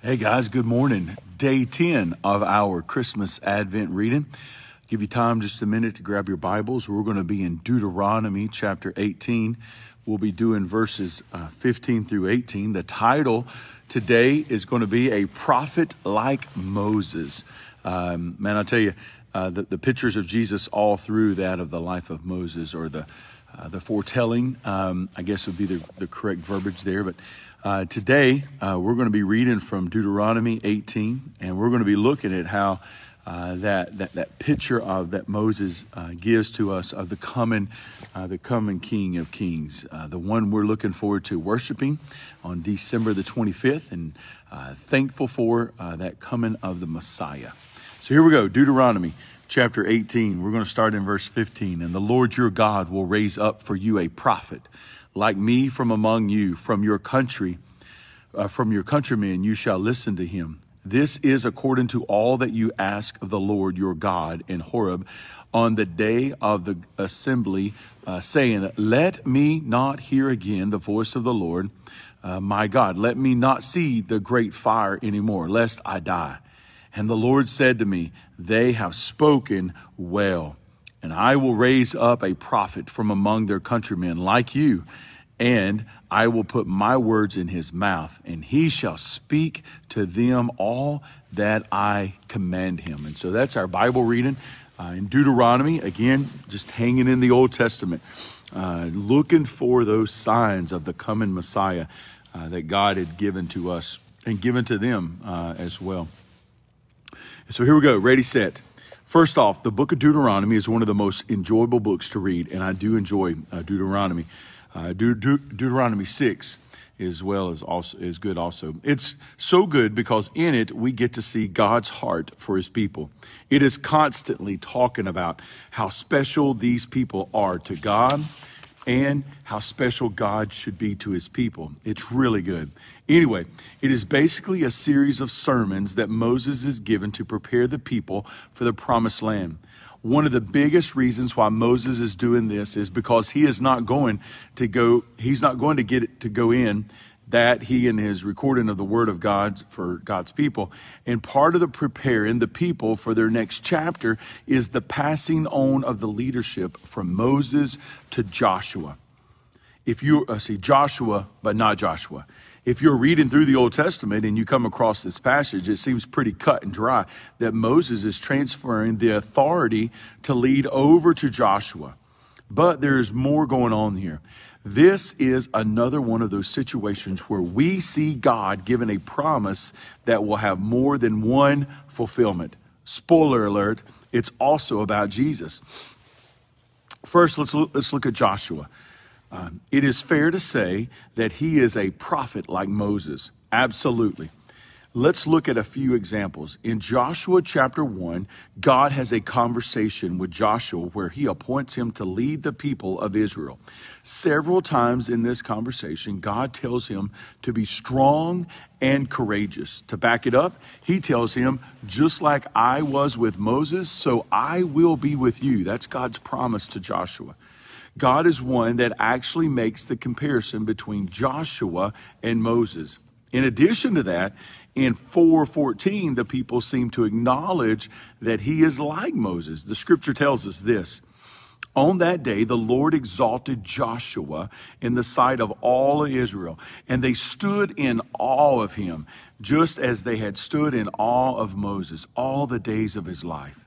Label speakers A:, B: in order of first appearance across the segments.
A: Hey guys, good morning. Day 10 of our Christmas Advent reading. Give you time just a minute to grab your Bibles. We're going to be in Deuteronomy chapter 18. We'll be doing verses uh, 15 through 18. The title today is going to be A Prophet Like Moses. Um, man, I tell you, uh, the, the pictures of Jesus all through that of the life of Moses or the, uh, the foretelling, um, I guess would be the, the correct verbiage there. But uh, today, uh, we're going to be reading from Deuteronomy 18, and we're going to be looking at how uh, that, that that picture of that Moses uh, gives to us of the coming, uh, the coming King of Kings, uh, the one we're looking forward to worshiping on December the 25th, and thankful for that coming of the Messiah. So here we go, Deuteronomy chapter 18. We're going to start in verse 15. And the Lord your God will raise up for you a prophet like me from among you, from your country, uh, from your countrymen, you shall listen to him. This is according to all that you ask of the Lord your God in Horeb on the day of the assembly, uh, saying, Let me not hear again the voice of the Lord uh, my God. Let me not see the great fire anymore, lest I die. And the Lord said to me, They have spoken well. And I will raise up a prophet from among their countrymen like you, and I will put my words in his mouth, and he shall speak to them all that I command him. And so that's our Bible reading uh, in Deuteronomy, again, just hanging in the Old Testament, uh, looking for those signs of the coming Messiah uh, that God had given to us and given to them uh, as well. So here we go, ready, set. First off, the book of Deuteronomy is one of the most enjoyable books to read, and I do enjoy uh, Deuteronomy. Uh, De- De- Deuteronomy 6 as well as also is good also. It's so good because in it we get to see God's heart for his people. It is constantly talking about how special these people are to God and how special God should be to his people. It's really good. Anyway, it is basically a series of sermons that Moses is given to prepare the people for the promised land. One of the biggest reasons why Moses is doing this is because he is not going to go, he's not going to get it to go in that he and his recording of the word of God for God's people. And part of the preparing the people for their next chapter is the passing on of the leadership from Moses to Joshua. If you uh, see Joshua, but not Joshua. If you're reading through the Old Testament and you come across this passage, it seems pretty cut and dry that Moses is transferring the authority to lead over to Joshua. But there's more going on here. This is another one of those situations where we see God given a promise that will have more than one fulfillment. Spoiler alert, it's also about Jesus. First, let's look, let's look at Joshua. Um, it is fair to say that he is a prophet like Moses. Absolutely. Let's look at a few examples. In Joshua chapter 1, God has a conversation with Joshua where he appoints him to lead the people of Israel. Several times in this conversation, God tells him to be strong and courageous. To back it up, he tells him, just like I was with Moses, so I will be with you. That's God's promise to Joshua. God is one that actually makes the comparison between Joshua and Moses. In addition to that, in 414, the people seem to acknowledge that he is like Moses. The scripture tells us this. On that day, the Lord exalted Joshua in the sight of all Israel, and they stood in awe of him, just as they had stood in awe of Moses all the days of his life.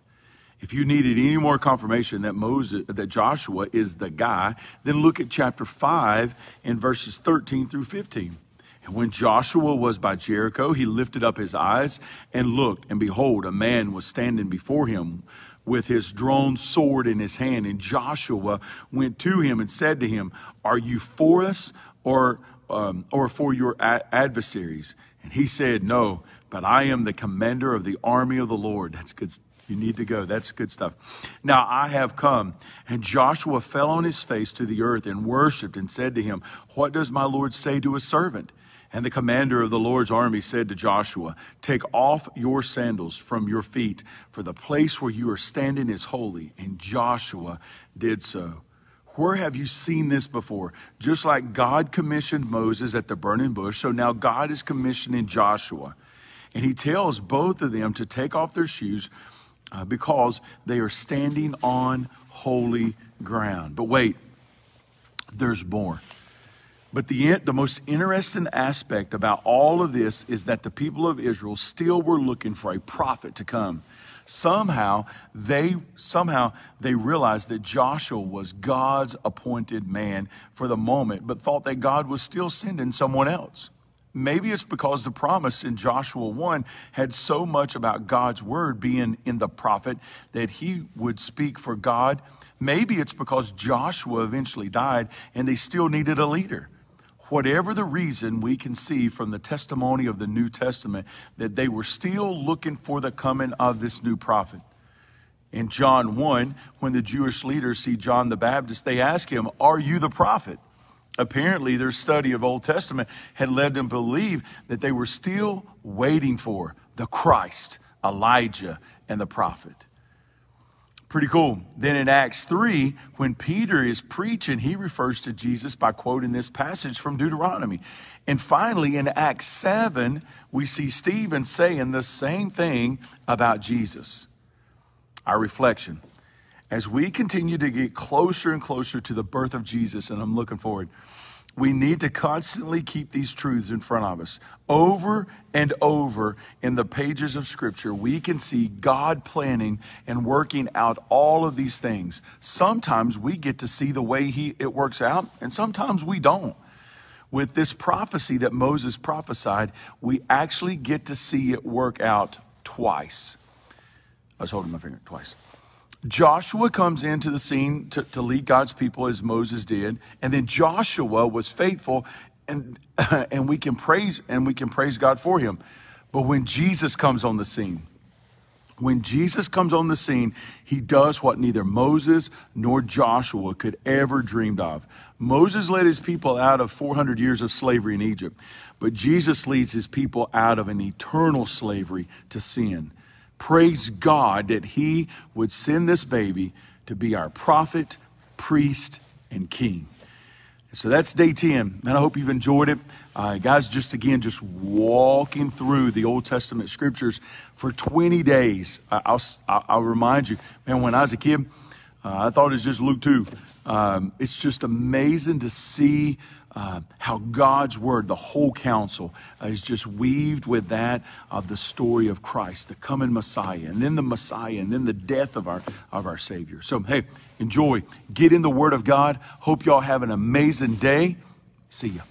A: If you needed any more confirmation that Moses, that Joshua is the guy, then look at chapter 5 in verses 13 through 15. And when Joshua was by Jericho, he lifted up his eyes and looked, and behold, a man was standing before him with his drawn sword in his hand. And Joshua went to him and said to him, Are you for us or, um, or for your adversaries? And he said, No, but I am the commander of the army of the Lord. That's good you need to go. That's good stuff. Now I have come. And Joshua fell on his face to the earth and worshiped and said to him, What does my Lord say to his servant? And the commander of the Lord's army said to Joshua, Take off your sandals from your feet, for the place where you are standing is holy. And Joshua did so. Where have you seen this before? Just like God commissioned Moses at the burning bush, so now God is commissioning Joshua. And he tells both of them to take off their shoes uh, because they are standing on holy ground. But wait, there's more. But the, the most interesting aspect about all of this is that the people of Israel still were looking for a prophet to come. Somehow they somehow they realized that Joshua was God's appointed man for the moment, but thought that God was still sending someone else. Maybe it's because the promise in Joshua 1 had so much about God's word being in the prophet that he would speak for God. Maybe it's because Joshua eventually died and they still needed a leader. Whatever the reason, we can see from the testimony of the New Testament that they were still looking for the coming of this new prophet. In John 1, when the Jewish leaders see John the Baptist, they ask him, Are you the prophet? Apparently, their study of Old Testament had led them to believe that they were still waiting for the Christ, Elijah, and the prophet. Pretty cool. Then in Acts 3, when Peter is preaching, he refers to Jesus by quoting this passage from Deuteronomy. And finally, in Acts 7, we see Stephen saying the same thing about Jesus. Our reflection. As we continue to get closer and closer to the birth of Jesus, and I'm looking forward, we need to constantly keep these truths in front of us. Over and over in the pages of Scripture, we can see God planning and working out all of these things. Sometimes we get to see the way he, it works out, and sometimes we don't. With this prophecy that Moses prophesied, we actually get to see it work out twice. I was holding my finger twice. Joshua comes into the scene to, to lead God's people as Moses did, and then Joshua was faithful, and and we can praise and we can praise God for him. But when Jesus comes on the scene, when Jesus comes on the scene, he does what neither Moses nor Joshua could ever dreamed of. Moses led his people out of 400 years of slavery in Egypt, but Jesus leads his people out of an eternal slavery to sin praise God that He would send this baby to be our prophet, priest, and king. So that's day 10, and I hope you've enjoyed it. Uh, guys, just again, just walking through the Old Testament scriptures for 20 days. I, will I'll remind you, man, when I was a kid, uh, I thought it was just Luke 2. Um, it's just amazing to see uh, how God's word, the whole counsel, uh, is just weaved with that of the story of Christ, the coming Messiah, and then the Messiah, and then the death of our of our Savior. So, hey, enjoy. Get in the Word of God. Hope y'all have an amazing day. See you.